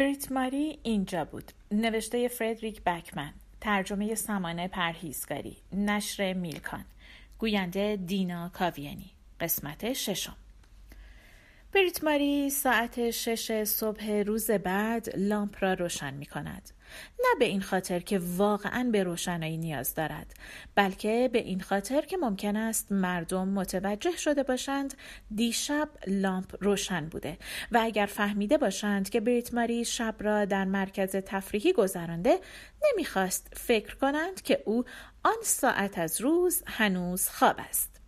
بریت ماری اینجا بود. نوشته فردریک بکمن. ترجمه سمانه پرهیزگاری. نشر میلکان. گوینده دینا کاویانی. قسمت ششم. بریت ماری ساعت شش صبح روز بعد لامپ را روشن می کند. نه به این خاطر که واقعا به روشنایی نیاز دارد بلکه به این خاطر که ممکن است مردم متوجه شده باشند دیشب لامپ روشن بوده و اگر فهمیده باشند که بریت ماری شب را در مرکز تفریحی گذرانده نمی‌خواست فکر کنند که او آن ساعت از روز هنوز خواب است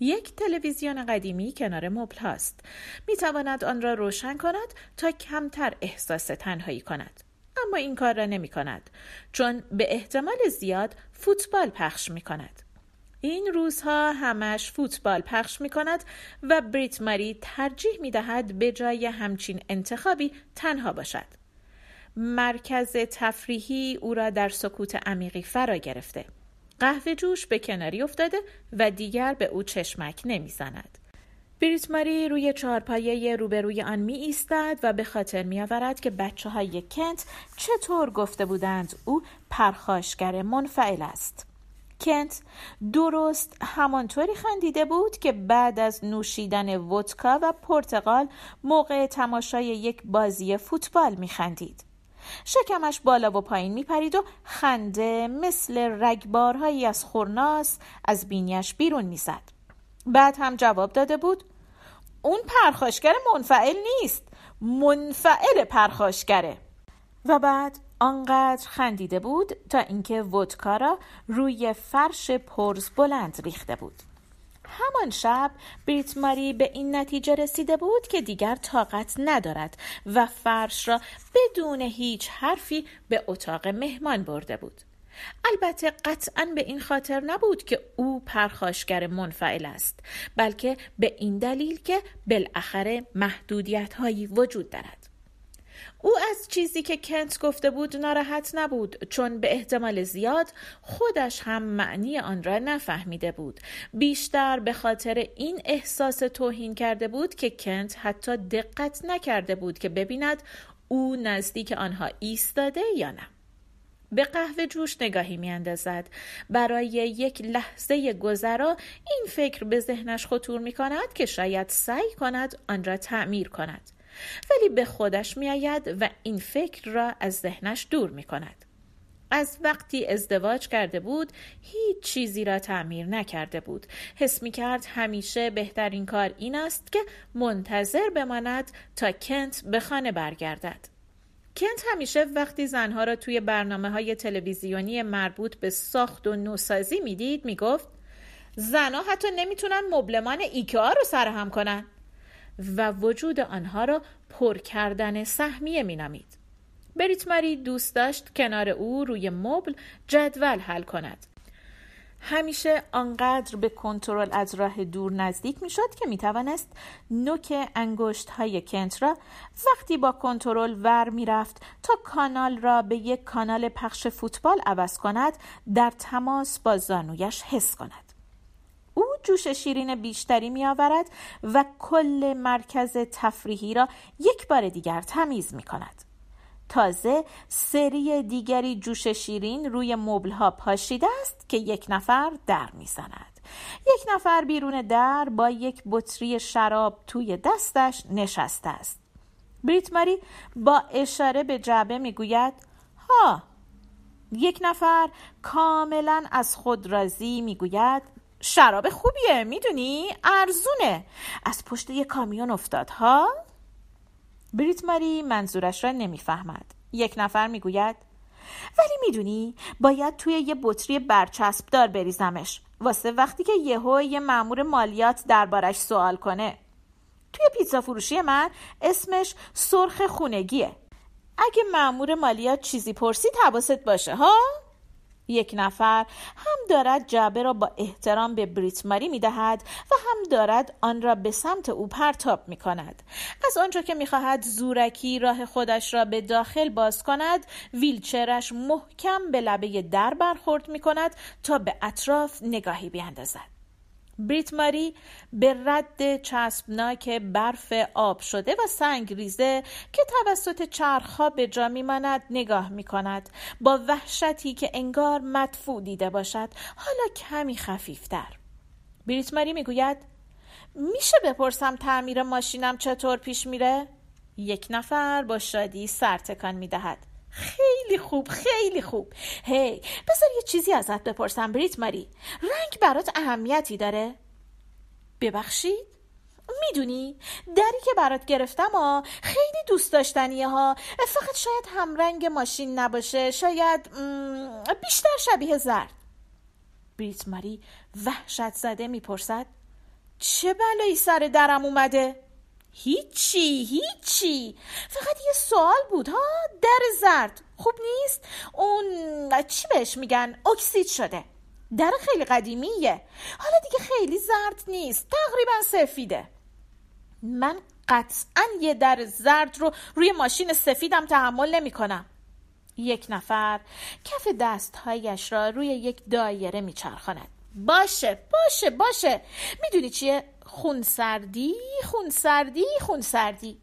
یک تلویزیون قدیمی کنار مبل هاست. می تواند آن را روشن کند تا کمتر احساس تنهایی کند. اما این کار را نمی کند چون به احتمال زیاد فوتبال پخش می کند. این روزها همش فوتبال پخش می کند و بریت ماری ترجیح می دهد به جای همچین انتخابی تنها باشد. مرکز تفریحی او را در سکوت عمیقی فرا گرفته. قهوه جوش به کناری افتاده و دیگر به او چشمک نمی‌زند. بریت ماری روی چهارپایه روبروی آن می ایستد و به خاطر می آورد که بچه های کنت چطور گفته بودند او پرخاشگر منفعل است. کنت درست همانطوری خندیده بود که بعد از نوشیدن ودکا و پرتقال موقع تماشای یک بازی فوتبال می خندید. شکمش بالا و پایین میپرید و خنده مثل رگبارهایی از خورناس از بینیش بیرون می‌زد بعد هم جواب داده بود اون پرخاشگر منفعل نیست منفعل پرخاشگره و بعد آنقدر خندیده بود تا اینکه ودکا را روی فرش پرز بلند ریخته بود همان شب بریت ماری به این نتیجه رسیده بود که دیگر طاقت ندارد و فرش را بدون هیچ حرفی به اتاق مهمان برده بود. البته قطعا به این خاطر نبود که او پرخاشگر منفعل است بلکه به این دلیل که بالاخره محدودیت هایی وجود دارد. او از چیزی که کنت گفته بود ناراحت نبود چون به احتمال زیاد خودش هم معنی آن را نفهمیده بود. بیشتر به خاطر این احساس توهین کرده بود که کنت حتی دقت نکرده بود که ببیند او نزدیک آنها ایستاده یا نه. به قهوه جوش نگاهی میاندازد. برای یک لحظه گذرا این فکر به ذهنش خطور می کند که شاید سعی کند آن را تعمیر کند. ولی به خودش میآید و این فکر را از ذهنش دور می کند. از وقتی ازدواج کرده بود هیچ چیزی را تعمیر نکرده بود. حس می کرد همیشه بهترین کار این است که منتظر بماند تا کنت به خانه برگردد. کنت همیشه وقتی زنها را توی برنامه های تلویزیونی مربوط به ساخت و نوسازی می‌دید می‌گفت زنها حتی نمی‌تونن مبلمان ایکا رو سرهم کنن و وجود آنها را پر کردن سهمیه مینامید. بریت ماری دوست داشت کنار او روی مبل جدول حل کند. همیشه آنقدر به کنترل از راه دور نزدیک می شد که می توانست نوک انگشت های کنت را وقتی با کنترل ور می رفت تا کانال را به یک کانال پخش فوتبال عوض کند در تماس با زانویش حس کند. او جوش شیرین بیشتری می آورد و کل مرکز تفریحی را یک بار دیگر تمیز می کند. تازه سری دیگری جوش شیرین روی مبل ها پاشیده است که یک نفر در می‌زند. یک نفر بیرون در با یک بطری شراب توی دستش نشسته است. بریت ماری با اشاره به جعبه می‌گوید ها. یک نفر کاملا از خود راضی می‌گوید شراب خوبیه می‌دونی؟ ارزونه. از پشت یه کامیون افتاد. ها؟ بریت ماری منظورش را نمی‌فهمد. یک نفر می‌گوید ولی می‌دونی باید توی یه بطری برچسب دار بریزمش. واسه وقتی که یهو یه مامور مالیات دربارش سوال کنه. توی پیتزا فروشی من اسمش سرخ خونگیه. اگه مامور مالیات چیزی پرسید حواست باشه ها؟ یک نفر هم دارد جعبه را با احترام به بریت ماری می دهد و هم دارد آن را به سمت او پرتاب می کند. از آنجا که می خواهد زورکی راه خودش را به داخل باز کند ویلچرش محکم به لبه در برخورد می کند تا به اطراف نگاهی بیاندازد. بریت ماری به رد چسبناک برف آب شده و سنگ ریزه که توسط چرخها به جا میماند نگاه می کند با وحشتی که انگار مدفوع دیده باشد حالا کمی خفیفتر. بریت ماری می‌گوید میشه بپرسم تعمیر ماشینم چطور پیش میره؟ یک نفر با شادی سرتکان می‌دهد. خیلی خوب خیلی خوب. هی بذار یه چیزی ازت بپرسم بریت ماری. رنگ برات اهمیتی داره؟ ببخشید؟ می‌دونی؟ دری که برات گرفتم ها خیلی دوست داشتنیه ها. فقط شاید همرنگ ماشین نباشه شاید بیشتر شبیه زرد. بریت ماری وحشت زده می‌پرسد. چه بلایی سر درم اومده؟ هیچی هیچی. فقط یه سوال بود ها؟ در زرد. خوب نیست؟ اون چی بهش میگن؟ اکسید شده. در خیلی قدیمیه. حالا دیگه خیلی زرد نیست. تقریبا سفیده. من قطعا یه در زرد رو روی ماشین سفیدم تحمل نمی کنم. یک نفر کف دستهایش را روی یک دایره میچرخاند. باشه باشه باشه. می‌دونی چیه؟ خونسردی خونسردی خونسردی.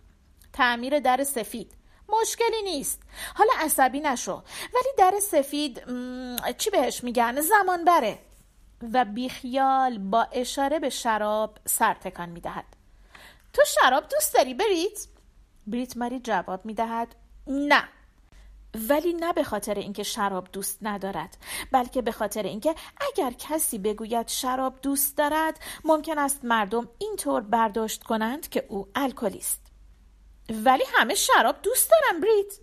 تعمیر در سفید. مشکلی نیست. حالا عصبی نشو. ولی در سفید چی بهش میگن؟ زمان بره. و بیخیال با اشاره به شراب سرتکان می‌دهد. تو شراب دوست داری بریت؟ بریت ماری جواب می‌دهد نه. ولی نه به خاطر اینکه شراب دوست ندارد بلکه به خاطر اینکه اگر کسی بگوید شراب دوست دارد ممکن است مردم اینطور برداشت کنند که او الکلیست. ولی همه شراب دوست دارن بریت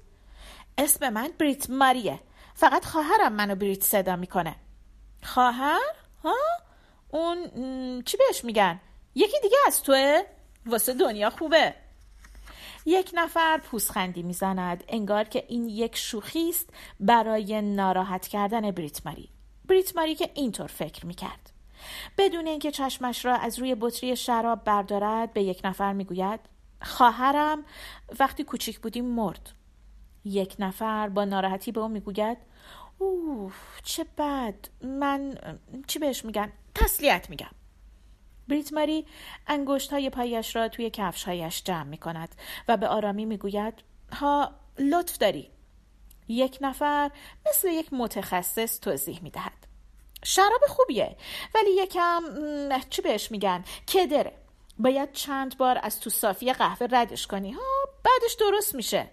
اسم من بریت ماریه. فقط خواهرم منو بریت صدا می‌کنه. خواهر؟ ها؟ اون چی بهش میگن؟ یکی دیگه از توه؟ واسه دنیا خوبه. یک نفر پوسخندی می‌زند انگار که این یک شوخی است برای ناراحت کردن بریت ماری. بریت ماری که اینطور فکر می‌کرد. بدون اینکه چشمش را از روی بطری شراب بردارد به یک نفر می‌گوید خواهرم وقتی کوچیک بودیم مرد. یک نفر با ناراحتی به او می‌گوید اوه چه بد. من چی بهش میگن؟ تسلیت میگم. بریت ماری انگشت های پایش را توی کفش هایش جمع می کند و به آرامی می گوید ها لطف داری. یک نفر مثل یک متخصص توضیح می دهد شراب خوبیه ولی یکم چی بهش میگن کدره. باید چند بار از تو صافی قهوه ردش کنی. ها بعدش درست میشه.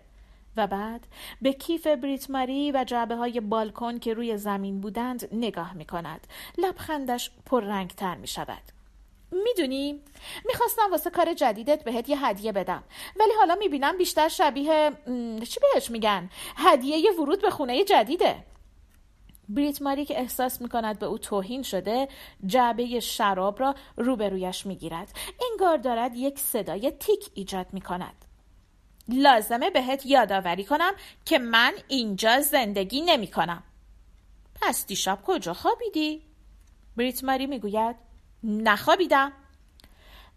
و بعد به کیف بریت ماری و جعبه های بالکن که روی زمین بودند نگاه می کند لبخندش تر می شود می‌دونی؟ می‌خواستم واسه کار جدیدت بهت یه هدیه بدم. ولی حالا می‌بینم بیشتر شبیه چی بهش میگن؟ هدیه ورود به خونه جدیده. بریت ماری که احساس می‌کند به او توهین شده جعبه شراب را روبرویش می‌گیرد. انگار دارد یک صدای تیک ایجاد می‌کند. لازمه بهت یادآوری کنم که من اینجا زندگی نمی‌کنم. پس دیشب کجا خوابیدی؟ بریت ماری می‌گوید نخوابیدم.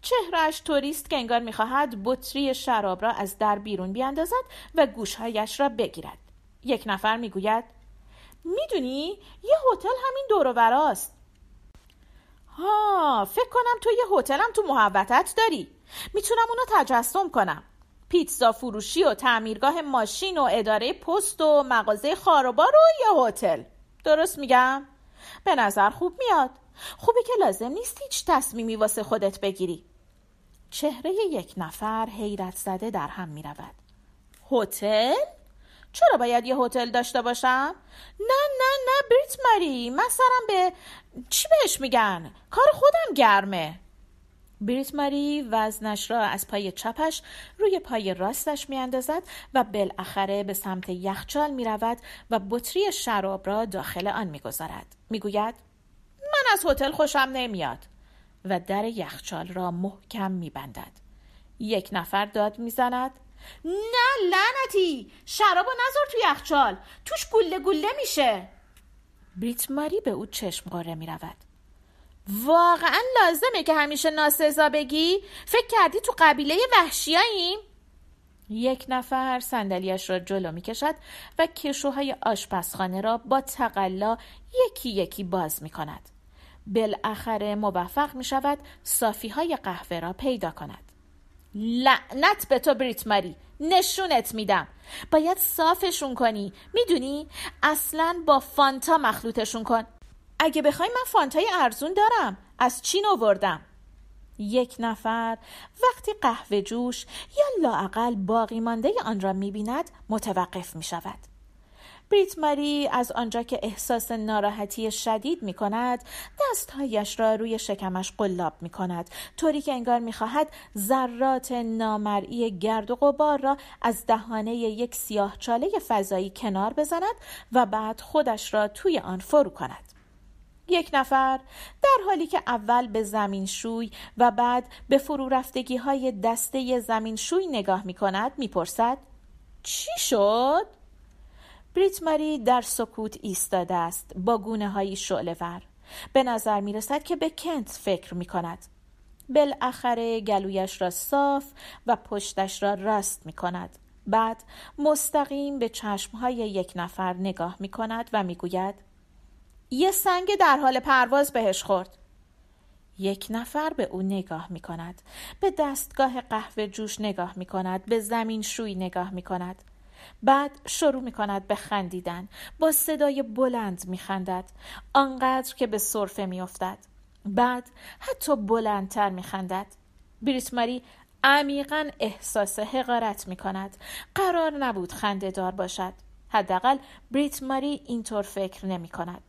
چهرش توریست که انگار می‌خواهد بطری شراب را از در بیرون بیاندازد و گوشهایش را بگیرد. یک نفر می‌گوید می‌دونی یه هتل همین دور است. ها فکر کنم تو یه هتلم تو محوتت داری. می‌تونم اونو تجسم کنم. پیتزا فروشی و تعمیرگاه ماشین و اداره پست و مغازه خاروبار و یه هتل. درست میگم؟ به نظر خوب میاد. خوبه که لازم نیست هیچ تصمیمی واسه خودت بگیری چهره یک نفر حیرت زده در هم می رود هتل؟ چرا باید یه هتل داشته باشم؟ نه نه نه بریت ماری من سرم به چی بهش میگن؟ کار خودم گرمه بریت ماری وزنش را از پای چپش روی پای راستش میاندازد و بالاخره به سمت یخچال می رود و بطری شراب را داخل آن می‌گذارد می‌گوید من از هتل خوشم نمیاد. و در یخچال را محکم میبندد. یک نفر داد می‌زند نه لعنتی! شرابو نذار تو یخچال توش گله گله میشه. بریت ماری به او چشم قاره می‌رود. واقعا لازمه که همیشه ناسزا بگی؟ فکر کردی تو قبیله وحشیاییم؟ یک نفر صندلیاش را جلو می کشد و کشوهای آشپزخانه را با تقلا یکی یکی باز می کند. بالاخره موفق می شود صافی های قهوه را پیدا کند. لعنت به تو بریت ماری! نشونت میدم! باید صافشون کنی! می‌دونی؟ اصلا با فانتا مخلوطشون کن! اگه بخوای من فانتای ارزون دارم از چین آوردم! یک نفر. وقتی قهوه جوش یا لاعقل باقی مانده آن را می‌بیند متوقف می شود بریت ماری از آنجا که احساس ناراحتی شدید می کند دستهایش را روی شکمش قلاب می کند طوری که انگار می خواهد ذرات نامرئی گرد و غبار را از دهانه یک سیاه چاله فضایی کنار بزند و بعد خودش را توی آن فرو کند. یک نفر در حالی که اول به زمین شوی و بعد به فرو رفتگی های دسته زمین شوی نگاه می کند می پرسد چی شد؟ بریت ماری در سکوت ایستاده است با گونه هایی ور. به نظر می رسد که به کنت فکر می کند. بالاخره گلویش را صاف و پشتش را راست می کند. بعد مستقیم به چشمهای یک نفر نگاه می کند و می گوید یه سنگ در حال پرواز بهش خورد. یک نفر به او نگاه می کند. به دستگاه قهوه جوش نگاه می کند. به زمین شوی نگاه می کند. بعد شروع می کند به خندیدن با صدای بلند می خندد آنقدر که به صرفه می افتد. بعد حتی بلندتر می خندد بریت ماری عمیقا احساس حقارت می کند قرار نبود خنده دار باشد حداقل بریت ماری اینطور فکر نمی کند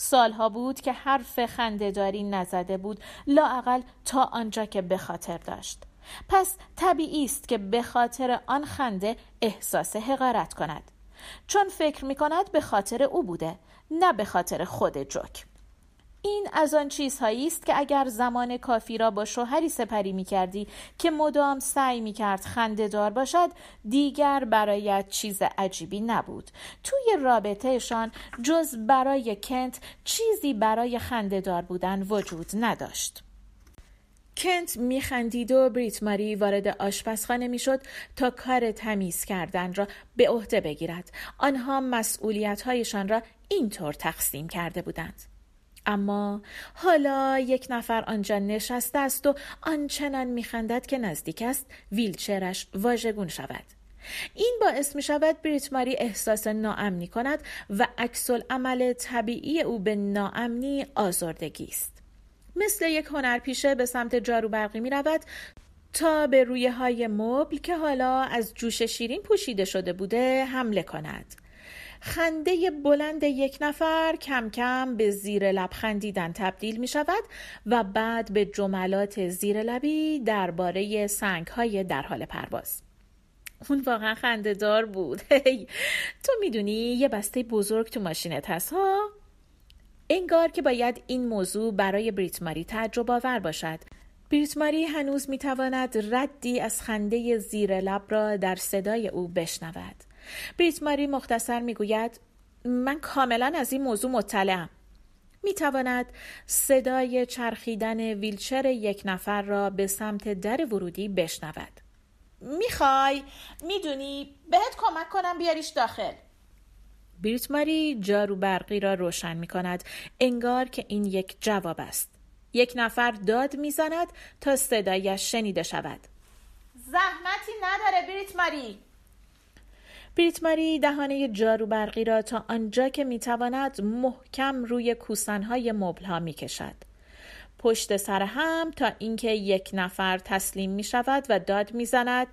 سالها بود که حرف خندهداری نزده بود لااقل تا آنجا که به خاطر داشت. پس طبیعی است که به خاطر آن خنده احساس حقارت کند. چون فکر می کند به خاطر او بوده نه به خاطر خود جوک. این از آن چیزهایی است که اگر زمان کافی را با شوهری سپری می کردی که مدام سعی می کرد خنده دار باشد دیگر برایت چیز عجیبی نبود. توی رابطهشان جز برای کنت چیزی برای خنده دار بودن وجود نداشت. کنت میخندید و بریت ماری وارد آشپزخانه می‌شد تا کار تمیز کردن را به عهده بگیرد. آنها مسئولیت هایشان را اینطور تقسیم کرده بودند. اما حالا یک نفر آنجا نشسته است و آنچنان میخندد که نزدیک است ویلچرش واژگون شود. این باعث می شود بریت ماری احساس ناامنی کند و عکس عمل طبیعی او به ناامنی آزردگی است. مثل یک هنرپیشه به سمت جارو برقی می رود تا به رویه های مبل که حالا از جوش شیرین پوشیده شده بوده حمله کند. خنده بلند یک نفر کم کم به زیر لب خندیدن تبدیل می شود و بعد به جملات زیر لبی درباره سنگ های در حال پرواز. اون واقعا خنده دار بود تو می‌دونی یه بسته بزرگ تو ماشینت هست ها؟ انگار که باید این موضوع برای بریتماری تجربه آور باشد. بریتماری هنوز می‌تواند ردی از خنده زیر لب را در صدای او بشنود. بریتماری مختصر می‌گوید من کاملا از این موضوع مطلعم. می تواند صدای چرخیدن ویلچر یک نفر را به سمت در ورودی بشنود. می‌خوای؟ می‌دونی؟ بهت کمک کنم بیاریش داخل. بریت ماری جارو برقی را روشن می کند انگار که این یک جواب است. یک نفر داد می‌زند تا صدایش شنیده شود. زحمتی نداره بریت ماری بریت ماری دهانه جارو برقی را تا آنجا که می‌تواند محکم روی کوسنهای مبلها می کشد. پشت سر هم تا اینکه یک نفر تسلیم می شود و داد می‌زند.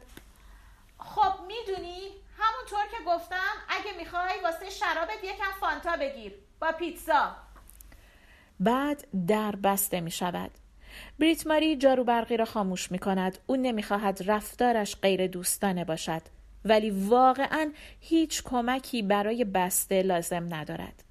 خب می‌دونی همونطور که گفتم اگه می‌خوای واسه شرابت یکم فانتا بگیر با پیتزا. بعد در بسته می شود بریت ماری جارو برقی را خاموش می کند او نمی‌خواهد رفتارش غیر دوستانه باشد. ولی واقعا هیچ کمکی برای بسته لازم ندارد.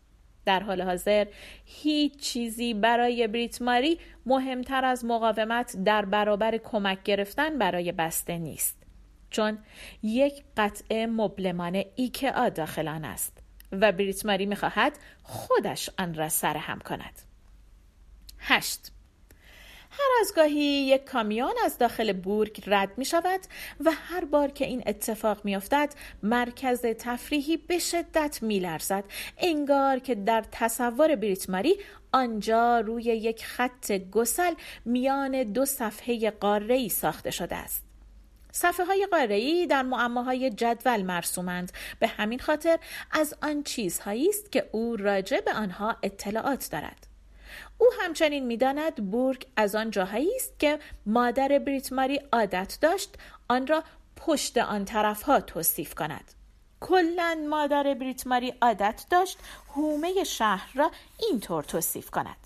در حال حاضر هیچ چیزی برای بریت ماری مهمتر از مقاومت در برابر کمک گرفتن برای بسته نیست. چون یک قطعه مبلمان ایکئا داخل آن است و بریت ماری می‌خواهد خودش آن را سرهم کند. هشت. هر از گاهی یک کامیون از داخل بورگ رد می شود و هر بار که این اتفاق می افتد مرکز تفریحی به شدت می لرزد. انگار که در تصور بریت ماری آنجا روی یک خط گسل میان دو صفحه قاره ساخته شده است. صفحه های قاره در معماهای جدول مرسومند. به همین خاطر از آن چیزهایی است که او راجع به آنها اطلاعات دارد. او همچنین می‌داند بورگ از آن جاهایی است که مادر بریتماری عادت داشت آن را پشت آن طرفها توصیف کند. کلا مادر بریتماری عادت داشت هومه شهر را اینطور توصیف کند.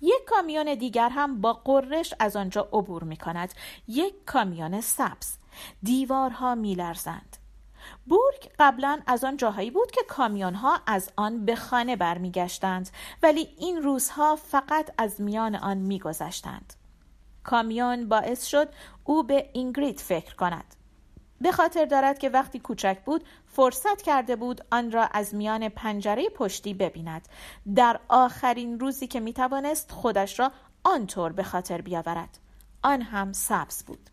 یک کامیون دیگر هم با قررش از آنجا عبور می کند یک کامیون سبز. دیوارها می لرزند بورگ قبلا از آن جاهایی بود که کامیون ها از آن به خانه برمیگشتند ولی این روزها فقط از میان آن میگذشتند. کامیون باعث شد او به اینگرید فکر کند. به خاطر دارد که وقتی کوچک بود فرصت کرده بود آن را از میان پنجره پشتی ببیند. در آخرین روزی که می توانست خودش را آنطور به خاطر بیاورد. آن هم سبز بود.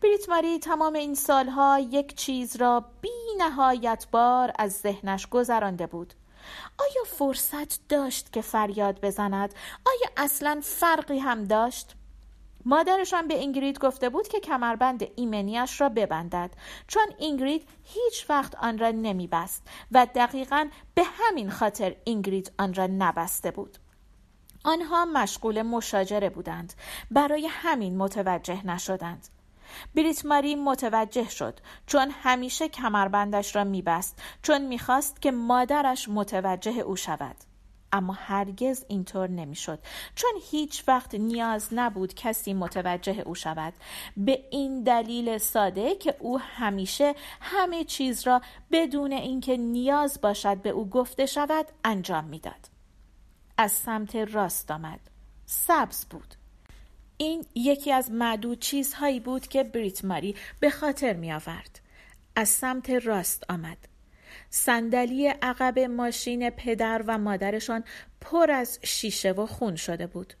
بریت ماری تمام این سالها یک چیز را بی نهایت بار از ذهنش گذرانده بود آیا فرصت داشت که فریاد بزند؟ آیا اصلا فرقی هم داشت؟ مادرشان به اینگرید گفته بود که کمربند ایمنیش را ببندد چون اینگرید هیچ وقت آن را نمی بست و دقیقا به همین خاطر اینگرید آن را نبسته بود آنها مشغول مشاجره بودند برای همین متوجه نشدند بریت ماری متوجه شد چون همیشه کمربندش را میبست چون می‌خواست که مادرش متوجه او شود. اما هرگز اینطور نمی‌شد. چون هیچ وقت نیاز نبود کسی متوجه او شود به این دلیل ساده که او همیشه همه چیز را بدون اینکه نیاز باشد به او گفته شود انجام می‌داد. از سمت راست آمد. سبز بود. این یکی از معدود چیزهایی بود که بریت ماری به خاطر می آورد. از سمت راست آمد. صندلی عقب ماشین پدر و مادرشان پر از شیشه و خون شده بود.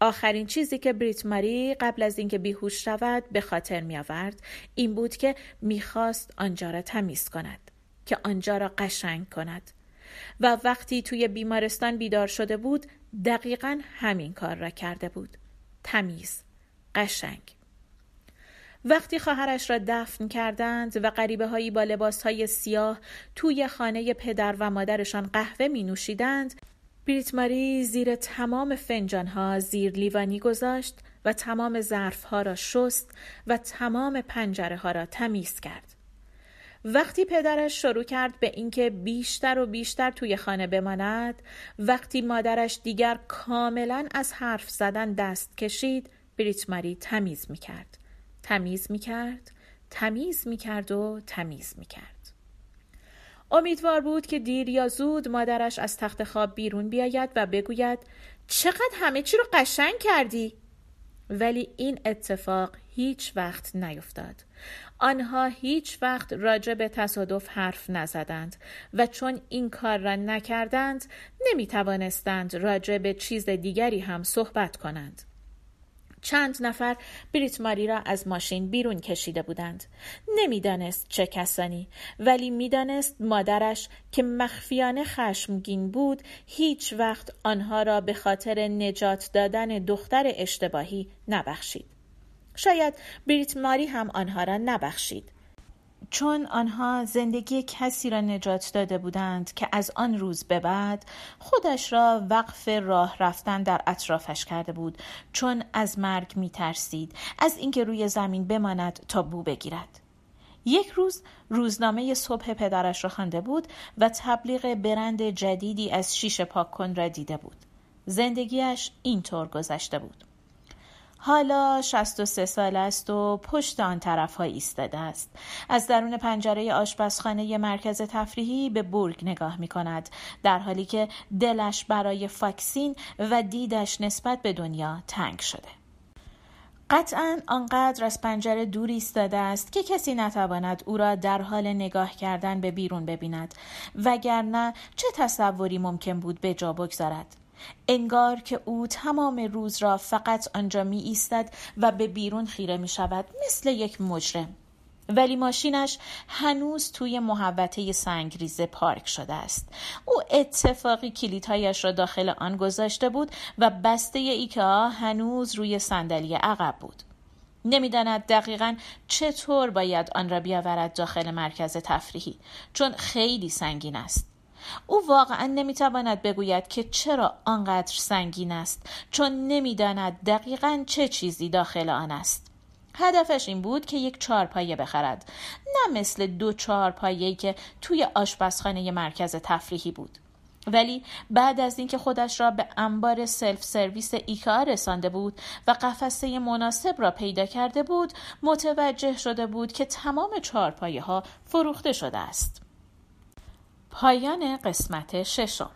آخرین چیزی که بریت ماری قبل از اینکه بیهوش شود به خاطر می آورد این بود که می‌خواست آنجا را تمیز کند که آنجا را قشنگ کند و وقتی توی بیمارستان بیدار شده بود دقیقا همین کار را کرده بود تمیز قشنگ وقتی خواهرش را دفن کردند و غریبه هایی با لباس های سیاه توی خانه پدر و مادرشان قهوه می نوشیدند بریت ماری زیر تمام فنجان ها زیر لیوانی گذاشت و تمام ظرف ها را شست و تمام پنجره ها را تمیز کرد. وقتی پدرش شروع کرد به اینکه بیشتر و بیشتر توی خانه بماند وقتی مادرش دیگر کاملا از حرف زدن دست کشید بریت ماری تمیز می‌کرد. تمیز می‌کرد تمیز می‌کرد و تمیز می‌کرد. امیدوار بود که دیر یا زود مادرش از تخت خواب بیرون بیاید و بگوید چقدر همه چی رو قشنگ کردی؟ ولی این اتفاق هیچ وقت نیفتاد آنها هیچ وقت راجع به تصادف حرف نزدند و چون این کار را نکردند نمی توانستند راجع به چیز دیگری هم صحبت کنند. چند نفر بریت ماری را از ماشین بیرون کشیده بودند. نمی‌دانست چه کسانی ولی می‌دانست مادرش که مخفیانه خشمگین بود هیچ وقت آنها را به خاطر نجات دادن دختر اشتباهی نبخشید. شاید بریت ماری هم آنها را نبخشید چون آنها زندگی کسی را نجات داده بودند که از آن روز به بعد خودش را وقف راه رفتن در اطرافش کرده بود چون از مرگ می ترسید از اینکه روی زمین بماند تا بو بگیرد. یک روز روزنامه صبح پدرش را خوانده بود و تبلیغ برند جدیدی از شیش پاک کن را دیده بود. زندگیش اینطور گذشته بود. حالا 63 سال است و پشت آن طرف ها ایستاده است. از درون پنجره آشپزخانه مرکز تفریحی به بورگ نگاه می کند در حالی که دلش برای فاکسین و دیدش نسبت به دنیا تنگ شده. قطعا آنقدر از پنجره دور ایستاده است که کسی نتواند او را در حال نگاه کردن به بیرون ببیند وگرنه چه تصوری ممکن بود به جا بگذارد انگار که او تمام روز را فقط آنجا می ایستد و به بیرون خیره می شود مثل یک مجرم. ولی ماشینش هنوز توی محوطه سنگریزه پارک شده است. او اتفاقی کلیدهایش را داخل آن گذاشته بود و بسته ایکا هنوز روی صندلی عقب بود. نمی‌داند دقیقا چطور باید آن را بیاورد داخل مرکز تفریحی چون خیلی سنگین است. او واقعا نمی‌تواند بگوید که چرا آنقدر سنگین است چون نمی‌داند دقیقا چه چیزی داخل آن است. هدفش این بود که یک چارپایه بخرد نه مثل دو چارپایه که توی آشپزخانه مرکز تفریحی بود. ولی بعد از اینکه خودش را به انبار سلف سرویس ایکا رسانده بود و قفسه مناسب را پیدا کرده بود متوجه شده بود که تمام چارپایه ها فروخته شده است. پایان قسمت ششم.